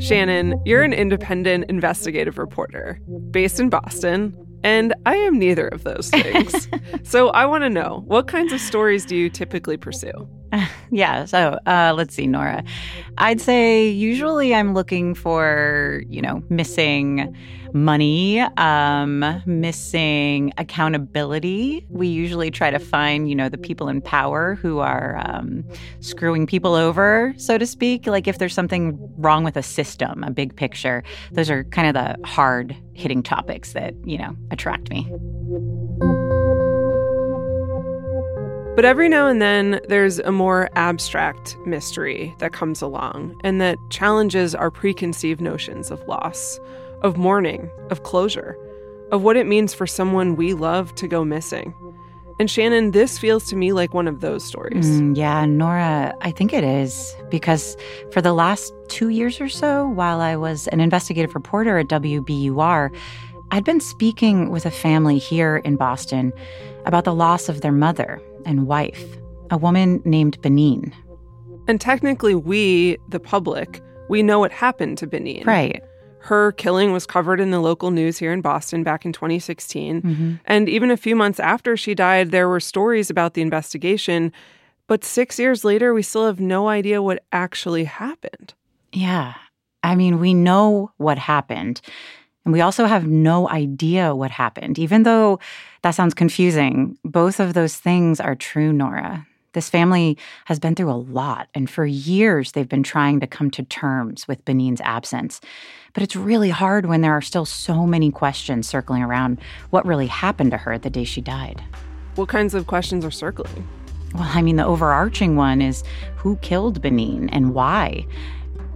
Shannon, you're an independent investigative reporter based in Boston, and I am neither of those things. so I want to know what kinds of stories do you typically pursue? Yeah. So uh, let's see, Nora. I'd say usually I'm looking for, you know, missing money, um, missing accountability. We usually try to find, you know, the people in power who are um, screwing people over, so to speak. Like if there's something wrong with a system, a big picture. Those are kind of the hard hitting topics that, you know, attract me. But every now and then, there's a more abstract mystery that comes along and that challenges our preconceived notions of loss, of mourning, of closure, of what it means for someone we love to go missing. And Shannon, this feels to me like one of those stories. Mm, yeah, Nora, I think it is because for the last two years or so, while I was an investigative reporter at WBUR, I'd been speaking with a family here in Boston about the loss of their mother and wife, a woman named Benine. And technically, we, the public, we know what happened to Benine. Right. Her killing was covered in the local news here in Boston back in 2016. Mm-hmm. And even a few months after she died, there were stories about the investigation. But six years later, we still have no idea what actually happened. Yeah. I mean, we know what happened. And we also have no idea what happened. Even though that sounds confusing, both of those things are true, Nora. This family has been through a lot, and for years they've been trying to come to terms with Benine's absence. But it's really hard when there are still so many questions circling around what really happened to her the day she died. What kinds of questions are circling? Well, I mean, the overarching one is who killed Benine and why?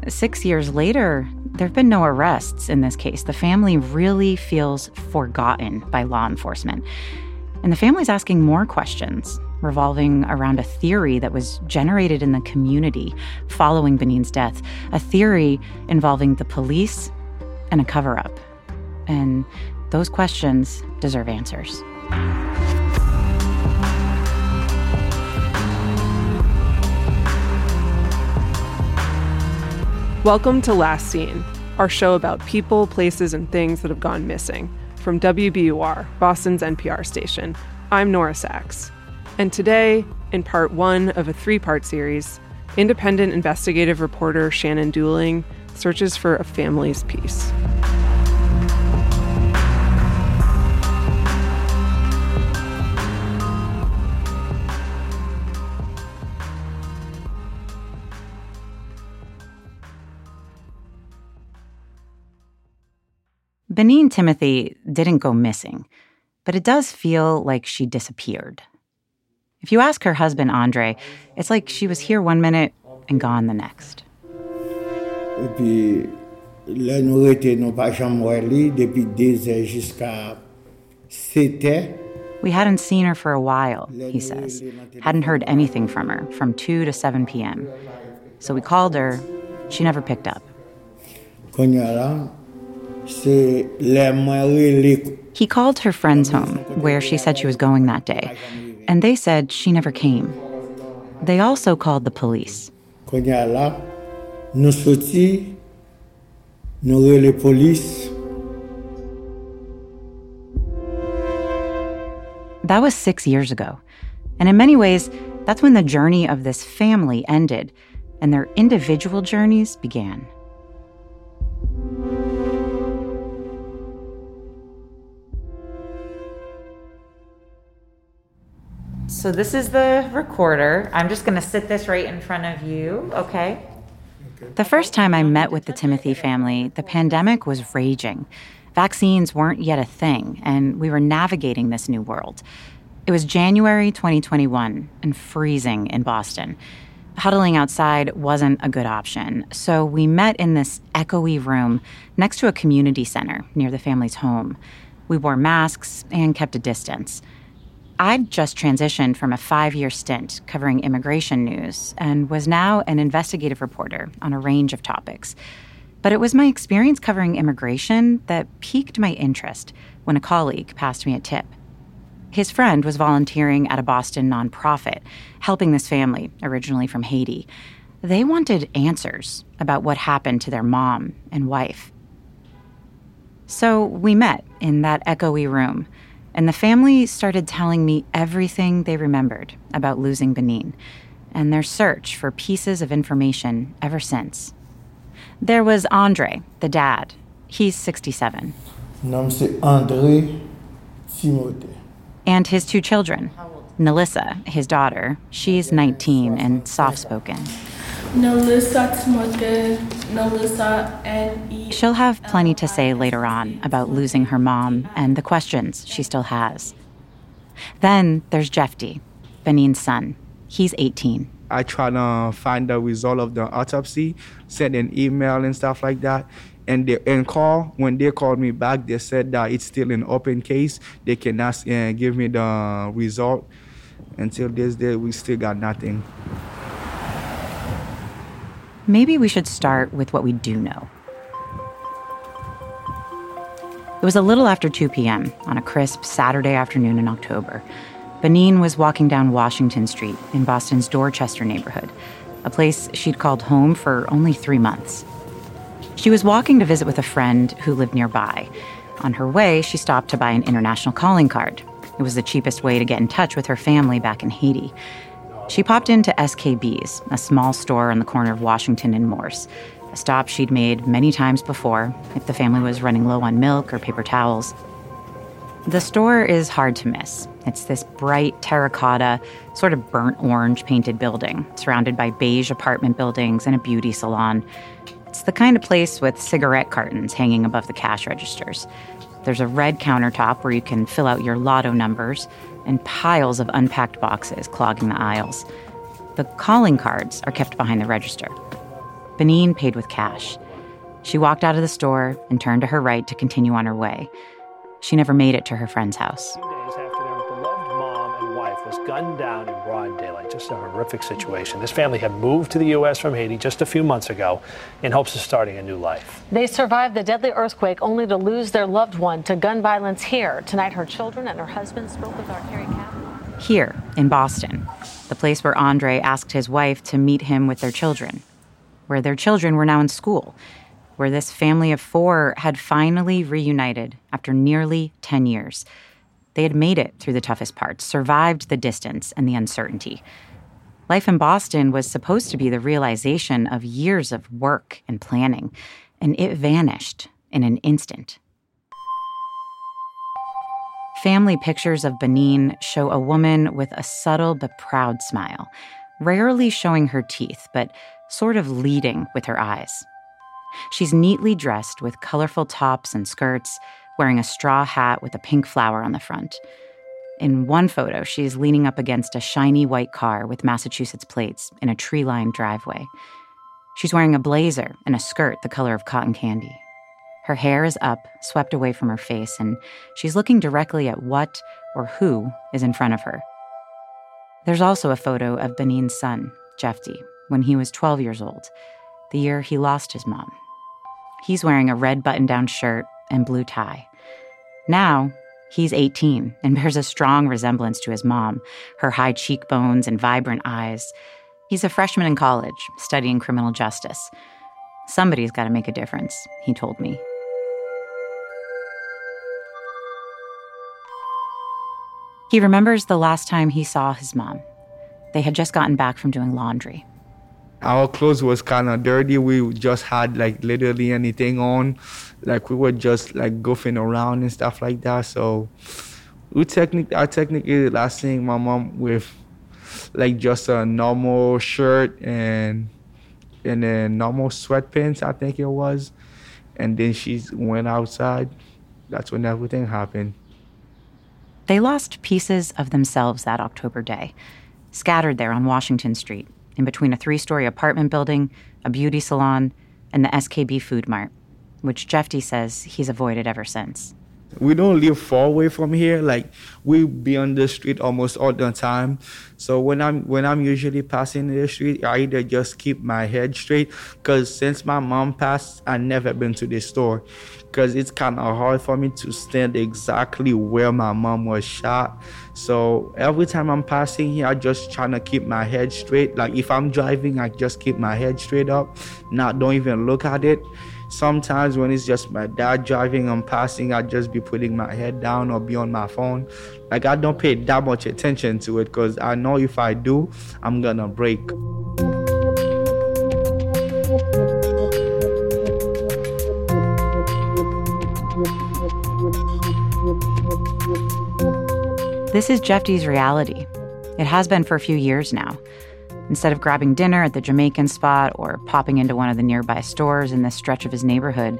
Six years later, there have been no arrests in this case. The family really feels forgotten by law enforcement. And the family's asking more questions revolving around a theory that was generated in the community following Benine's death, a theory involving the police and a cover up. And those questions deserve answers. Welcome to Last Seen, our show about people, places, and things that have gone missing from WBUR, Boston's NPR station. I'm Nora Saks. And today, in part one of a three part series, independent investigative reporter Shannon Dooling searches for a family's peace. Benine Timothee didn't go missing, but it does feel like she disappeared. If you ask her husband, Andre, it's like she was here one minute and gone the next. Et puis, là, nous étions pas chambre li depuis deux heures jusqu'à 7 heures. We hadn't seen her for a while, he says. Hadn't heard anything from her from 2 to 7 p.m. So we called her. She never picked up. Quand He called her friend's home, where she said she was going that day, and they said she never came. They also called the police. Quand là, nous sortis, nous relé police. That was six years ago. And in many ways, That's when the journey of this family ended and their individual journeys began. So, this is the recorder. I'm just going to sit this right in front of you, okay? The first time I met with the Timothee family, the pandemic was raging. Vaccines weren't yet a thing, and we were navigating this new world. It was January 2021 and freezing in Boston. Huddling outside wasn't a good option, so we met in this echoey room next to a community center near the family's home. We wore masks and kept a distance. I'd just transitioned from a five year stint covering immigration news and was now an investigative reporter on a range of topics. But it was my experience covering immigration that piqued my interest when a colleague passed me a tip. His friend was volunteering at a Boston nonprofit, helping this family, originally from Haiti. They wanted answers about what happened to their mom and wife. So we met in that echoey room and the family started telling me everything they remembered about losing Benine and their search for pieces of information ever since. There was Andre, the dad. He's 67. Andre Timothée. And his two children. Nelissa, his daughter, she's 19 and soft spoken. Nelissa Timothée, Nelissa N-E. She'll have plenty to say later on about losing her mom and the questions she still has. Then there's Jeffy, Benine's son. He's 18. I tried to find the result of the autopsy, sent an email and stuff like that. And they and call when they called me back, they said that it's still an open case. They cannot uh, give me the result. Until this day, we still got nothing. Maybe we should start with what we do know. It was a little after 2 p.m. on a crisp Saturday afternoon in October. Benine was walking down Washington Street in Boston's Dorchester neighborhood, a place she'd called home for only three months. She was walking to visit with a friend who lived nearby. On her way, she stopped to buy an international calling card. It was the cheapest way to get in touch with her family back in Haiti. She popped into SKB's, a small store on the corner of Washington and Morse, a stop she'd made many times before if the family was running low on milk or paper towels. The store is hard to miss. It's this bright terracotta, sort of burnt orange painted building, surrounded by beige apartment buildings and a beauty salon. It's the kind of place with cigarette cartons hanging above the cash registers. There's a red countertop where you can fill out your lotto numbers, and piles of unpacked boxes clogging the aisles. The calling cards are kept behind the register. Benine paid with cash. She walked out of the store and turned to her right to continue on her way. She never made it to her friend's house. Was gunned down in broad daylight, just a horrific situation. This family had moved to the U.S. from Haiti just a few months ago in hopes of starting a new life. They survived the deadly earthquake only to lose their loved one to gun violence here. Tonight, her children and her husband spoke with our Carrie Kavanaugh. Here in Boston, the place where Andre asked his wife to meet him with their children, where their children were now in school where this family of four had finally reunited after nearly 10 years. They had made it through the toughest parts, survived the distance and the uncertainty. Life in Boston was supposed to be the realization of years of work and planning, and it vanished in an instant. Family pictures of Benine show a woman with a subtle but proud smile, rarely showing her teeth, but sort of leading with her eyes. She's neatly dressed with colorful tops and skirts, wearing a straw hat with a pink flower on the front. In one photo, she's leaning up against a shiny white car with Massachusetts plates in a tree lined driveway. She's wearing a blazer and a skirt the color of cotton candy. Her hair is up, swept away from her face, and she's looking directly at what or who is in front of her. There's also a photo of Benine's son, Jeffy, when he was 12 years old the year he lost his mom. He's wearing a red button down shirt and blue tie. Now, he's 18 and bears a strong resemblance to his mom, her high cheekbones and vibrant eyes. He's a freshman in college, studying criminal justice. Somebody's got to make a difference, he told me. He remembers the last time he saw his mom. They had just gotten back from doing laundry. Our clothes was kind of dirty. We just had like literally anything on, like we were just like goofing around and stuff like that. So we technically, I technically last thing my mom with like just a normal shirt and and then normal sweatpants, I think it was, and then she went outside. That's when everything happened. They lost pieces of themselves that October day, scattered there on Washington Street in between a three story apartment building, a beauty salon, and the SKB Food Mart, which Jeffy says he's avoided ever since. We don't live far away from here. Like we be on the street almost all the time. So when I'm when I'm usually passing the street, I either just keep my head straight. Cause since my mom passed, I never been to the store. Cause it's kind of hard for me to stand exactly where my mom was shot. So every time I'm passing here, I just trying to keep my head straight. Like if I'm driving, I just keep my head straight up, not don't even look at it. Sometimes when it's just my dad driving, I'm passing, I just be putting my head down or be on my phone. Like I don't pay that much attention to it because I know if I do, I'm gonna break. This is Jeffy's reality. It has been for a few years now. Instead of grabbing dinner at the Jamaican spot or popping into one of the nearby stores in this stretch of his neighborhood,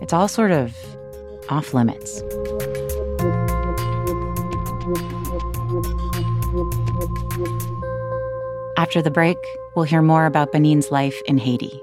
it's all sort of off limits. After the break, we'll hear more about Benine's life in Haiti.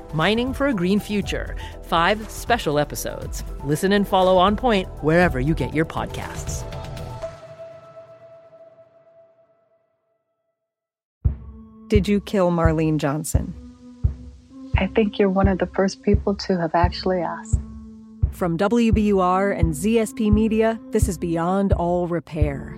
Mining for a Green Future. Five special episodes. Listen and follow On Point wherever you get your podcasts. Did you kill Marlene Johnson? I think you're one of the first people to have actually asked. From WBUR and ZSP Media, this is Beyond All Repair,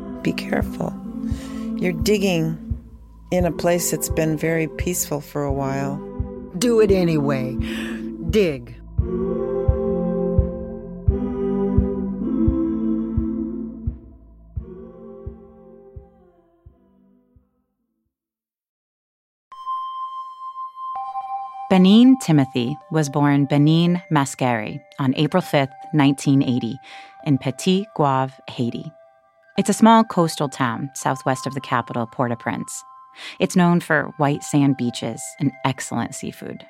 Be careful. You're digging in a place that's been very peaceful for a while. Do it anyway. Dig. Benine Timothee was born Benine Mascari on April 5, 1980, in Petit Goâve, Haiti. It's a small coastal town southwest of the capital, Port au Prince. It's known for white sand beaches and excellent seafood.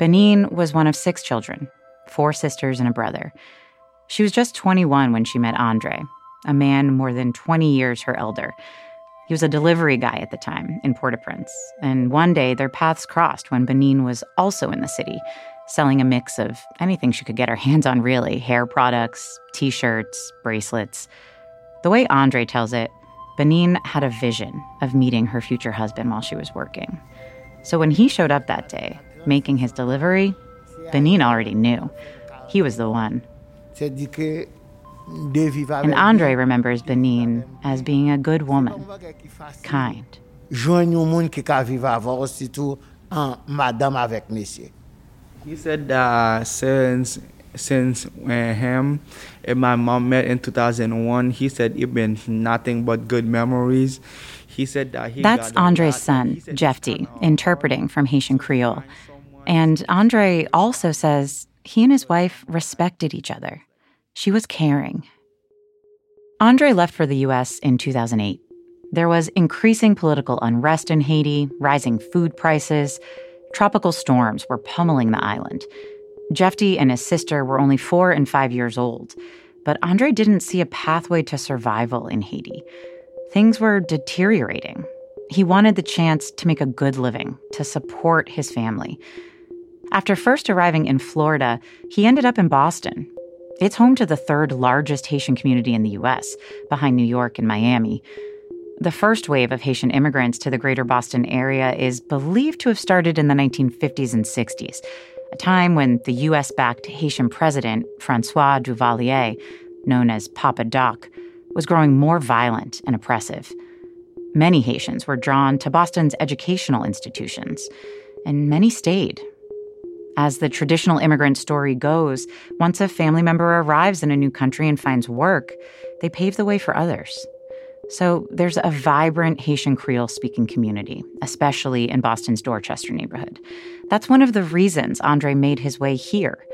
Benine was one of six children, four sisters and a brother. She was just 21 when she met Andre, a man more than 20 years her elder. He was a delivery guy at the time in Port au Prince, and one day their paths crossed when Benine was also in the city, selling a mix of anything she could get her hands on, really hair products, t shirts, bracelets. The way Andre tells it, Benine had a vision of meeting her future husband while she was working. So when he showed up that day, making his delivery, Benine already knew. He was the one. And Andre remembers Benine as being a good woman, kind, jwen yon moun ki ka vive avon, ositou an madame avek mesye. He said that since since uh, him and my mom met in 2001, he said it been nothing but good memories. He said that he That's Andre's son, Jeffty, interpreting from Haitian Creole. And Andre also says he and his wife respected each other. She was caring. Andre left for the US in 2008. There was increasing political unrest in Haiti, rising food prices. Tropical storms were pummeling the island. Jeffty and his sister were only four and five years old, but Andre didn't see a pathway to survival in Haiti. Things were deteriorating. He wanted the chance to make a good living, to support his family. After first arriving in Florida, he ended up in Boston. It's home to the third largest Haitian community in the US, behind New York and Miami. The first wave of Haitian immigrants to the greater Boston area is believed to have started in the 1950s and 60s, a time when the US backed Haitian president, Francois Duvalier, known as Papa Doc, was growing more violent and oppressive. Many Haitians were drawn to Boston's educational institutions, and many stayed. As the traditional immigrant story goes, once a family member arrives in a new country and finds work, they pave the way for others. So there's a vibrant Haitian Creole speaking community, especially in Boston's Dorchester neighborhood. That's one of the reasons Andre made his way here.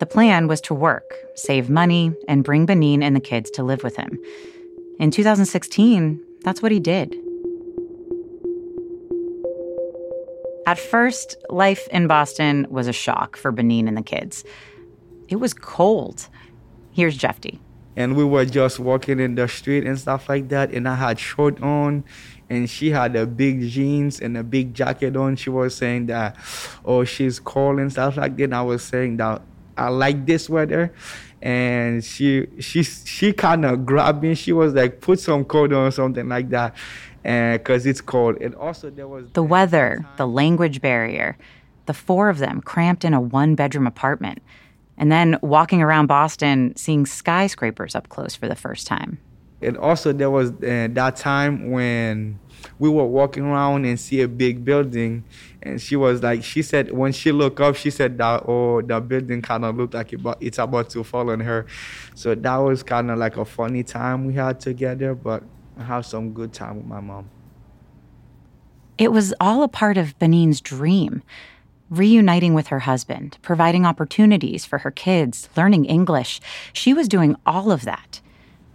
The plan was to work, save money, and bring Benine and the kids to live with him. In 2016, that's what he did. At first, life in Boston was a shock for Benine and the kids. It was cold. Here's Jeffty. And we were just walking in the street and stuff like that. And i had short on and she had a big jeans and a big jacket on. She was saying that oh she's cold and stuff like that. And i was saying that i like this weather. And she she she kind of grabbed me. She was like put some coat on or something like that. And because it's cold. And also there was The weather, the language barrier, the four of them cramped in a one bedroom apartment. And then walking around Boston, seeing skyscrapers up close for the first time. And also there was uh, that time when we were walking around and see a big building, and she was like, she said when she looked up, she said that oh the building kind of looked like it, but it's about to fall on her. So that was kind of like a funny time we had together, but I had some good time with my mom. It was all a part of Benine's dream reuniting with her husband, providing opportunities for her kids, learning English. She was doing all of that.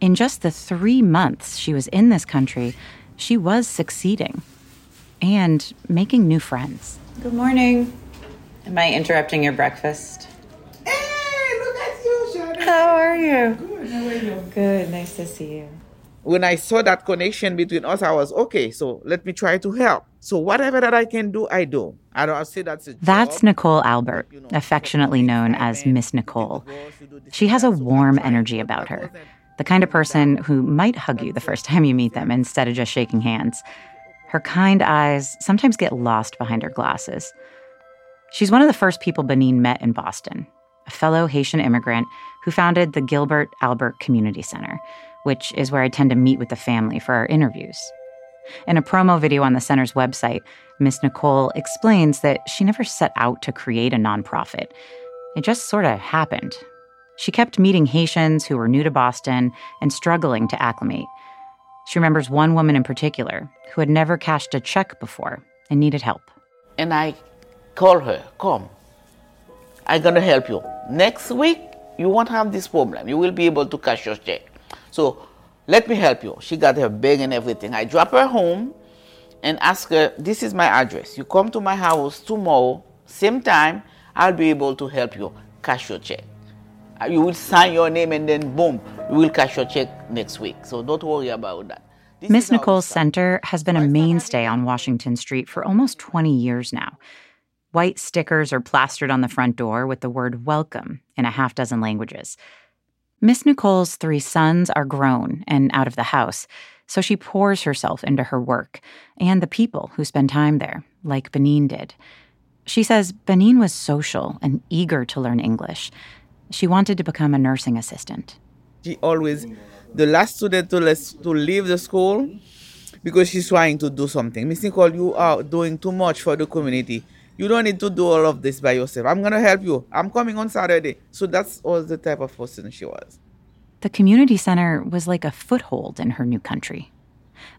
In just the three months she was in this country, she was succeeding and making new friends. Good morning. Am I interrupting your breakfast? Hey, How are you? Good. How are you? Good. Nice to see you. When I saw that connection between us, I was okay. So let me try to help. So whatever that I can do, I do. I don't say that's a That's Nicole Albert, affectionately known as Miss Nicole. She has a warm energy about her, the kind of person who might hug you the first time you meet them instead of just shaking hands. Her kind eyes sometimes get lost behind her glasses. She's one of the first people Benine met in Boston, a fellow Haitian immigrant who founded the Gilbert Albert Community Center, which is where I tend to meet with the family for our interviews. In a promo video on the center's website, Miss Nicole explains that she never set out to create a nonprofit. It just sort of happened. She kept meeting Haitians who were new to Boston and struggling to acclimate. She remembers one woman in particular who had never cashed a check before and needed help. And I call her, come. I'm going to help you. Next week, you won't have this problem. You will be able to cash your check. So let me help you. She got her bag and everything. I drop her home and ask her, this is my address. You come to my house tomorrow, same time, I'll be able to help you cash your check. Uh, You will sign your name and then boom, you will cash your check next week. So don't worry about that. Miss Nicole's center has been a mainstay on Washington Street for almost 20 years now. White stickers are plastered on the front door with the word welcome in a half dozen languages. Miss Nicole's three sons are grown and out of the house, so she pours herself into her work and the people who spend time there, like Benine did. She says Benine was social and eager to learn English. She wanted to become a nursing assistant. She always, the last student to, to leave the school, because she's trying to do something. Miss Nicole, you are doing too much for the community. You don't need to do all of this by yourself. I'm gonna help you. I'm coming on Saturday. So that's all the type of person she was. The community center was like a foothold in her new country.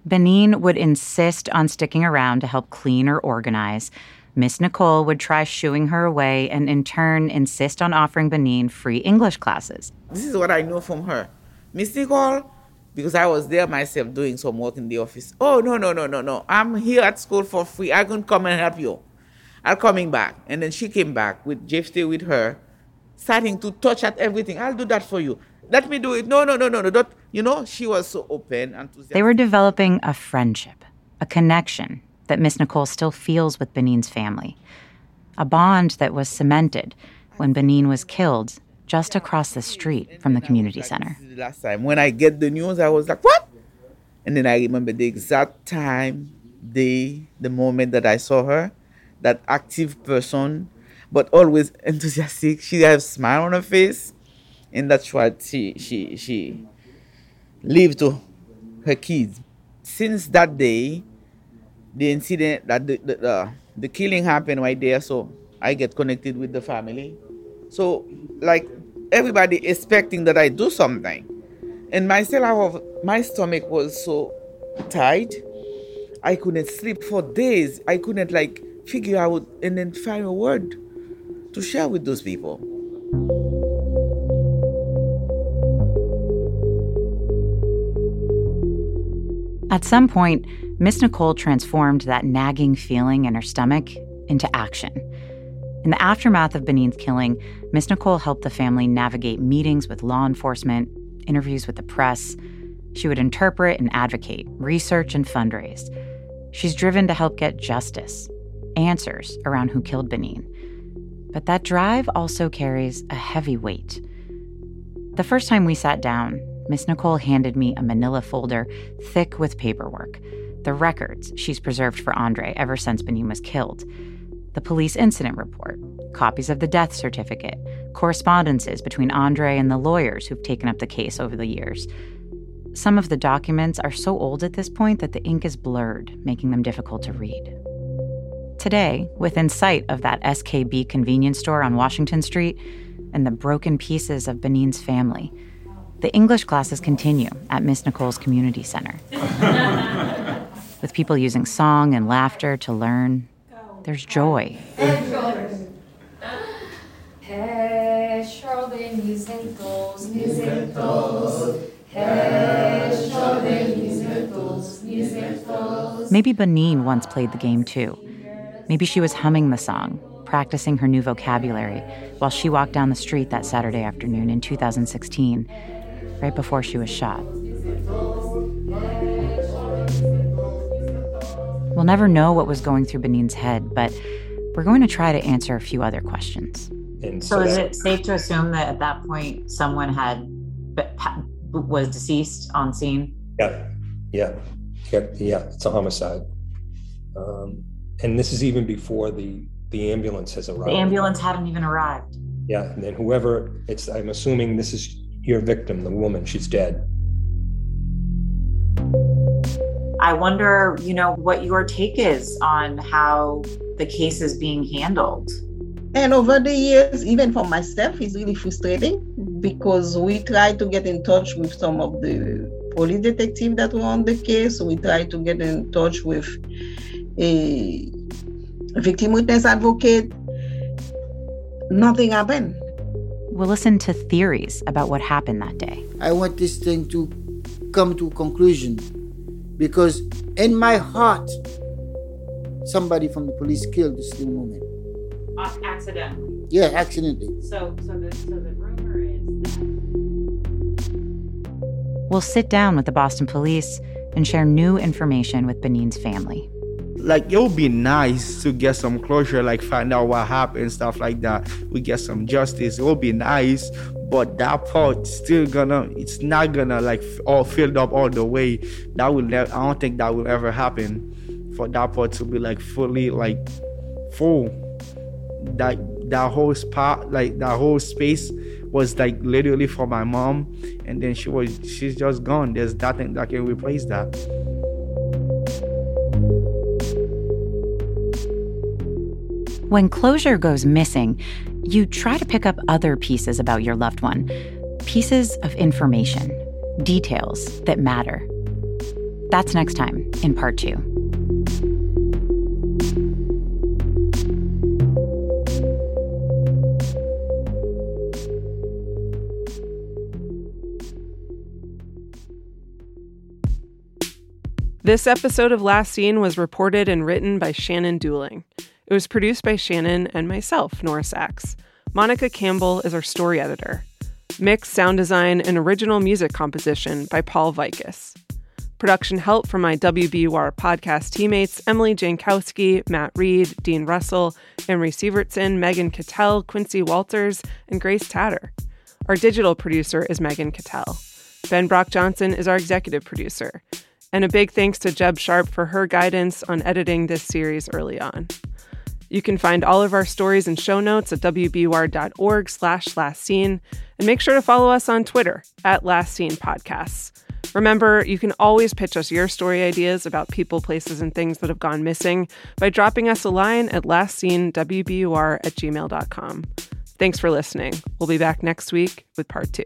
Benine would insist on sticking around to help clean or organize. Miss Nicole would try shooing her away and, in turn, insist on offering Benine free English classes. This is what I know from her. Miss Nicole, because I was there myself doing some work in the office. Oh, no, no, no, no, no. I'm here at school for free. I can come and help you. I'm coming back. And then she came back with Jeff stay with her, starting to touch at everything. I'll do that for you. Let me do it. No, no, no, no, no. Don't. You know, she was so open and They were developing a friendship, a connection that Miss Nicole still feels with Benine's family, a bond that was cemented when Benine was killed just across the street from the community center. The last time when I get the news, I was like, "What?" And then I remember the exact time, day, the moment that I saw her, that active person, but always enthusiastic. She has smile on her face, and that's what she she she lived to her kids. Since that day, the incident that the, the, the, the killing happened right there, so I get connected with the family. So like everybody expecting that I do something. And myself my stomach was so tight. I couldn't sleep for days. I couldn't like figure out and then find a word to share with those people. At some point, Miss Nicole transformed that nagging feeling in her stomach into action. In the aftermath of Benine's killing, Miss Nicole helped the family navigate meetings with law enforcement, interviews with the press. She would interpret and advocate, research and fundraise. She's driven to help get justice, answers around who killed Benine. But that drive also carries a heavy weight. The first time we sat down, Miss Nicole handed me a manila folder thick with paperwork, the records she's preserved for Andre ever since Benine was killed, the police incident report, copies of the death certificate, correspondences between Andre and the lawyers who've taken up the case over the years. Some of the documents are so old at this point that the ink is blurred, making them difficult to read. Today, within sight of that SKB convenience store on Washington Street and the broken pieces of Benine's family, the English classes continue at Miss Nicole's Community Center. With people using song and laughter to learn, there's joy. Maybe Benine once played the game too. Maybe she was humming the song, practicing her new vocabulary, while she walked down the street that Saturday afternoon in 2016, right before she was shot. We'll never know what was going through Benine's head, but we're going to try to answer a few other questions. so, is it safe to assume that at that point someone had was deceased on scene? Yeah, yeah, yeah, yeah. It's a homicide, um, and this is even before the the ambulance has arrived. The ambulance hadn't even arrived. Yeah, and then whoever it's, I'm assuming this is your victim, the woman. She's dead. I wonder, you know, what your take is on how the case is being handled. And over the years, even for myself, it's really frustrating because we try to get in touch with some of the police detectives that were on the case. We try to get in touch with a victim witness advocate. Nothing happened. We'll listen to theories about what happened that day. I want this thing to come to a conclusion because in my heart, somebody from the police killed this little woman. Uh, accidentally. Yeah, accidentally. So, so the so the rumor is that. We'll sit down with the Boston police and share new information with Benine's family. Like it would be nice to get some closure, like find out what happened, stuff like that. We get some justice. It would be nice, but that part still gonna it's not gonna like all filled up all the way that will i don't think that will ever happen for that part to be like fully like full that that whole spot like that whole space was like literally for my mom and then she was she's just gone there's nothing that can replace that When closure goes missing, you try to pick up other pieces about your loved one, pieces of information, details that matter. That's next time in part two. This episode of Last Seen was reported and written by Shannon Dooling. It was produced by Shannon and myself, Nora Saks. Monica Campbell is our story editor. Mix, sound design, and original music composition by Paul Vaitkus. Production help from my WBUR podcast teammates Emily Jankowski, Matt Reed, Dean Russell, Amory Sivertson, Megan Cattell, Quincy Walters, and Grace Tatter. Our digital producer is Megan Cattell. Ben Brock Johnson is our executive producer. And a big thanks to Jeb Sharp for her guidance on editing this series early on. You can find all of our stories and show notes at wbur.org slash last seen, and make sure to follow us on Twitter at Last Seen Podcasts. Remember, you can always pitch us your story ideas about people, places, and things that have gone missing by dropping us a line at lastseenwbur at gmail.com. Thanks for listening. We'll be back next week with part two.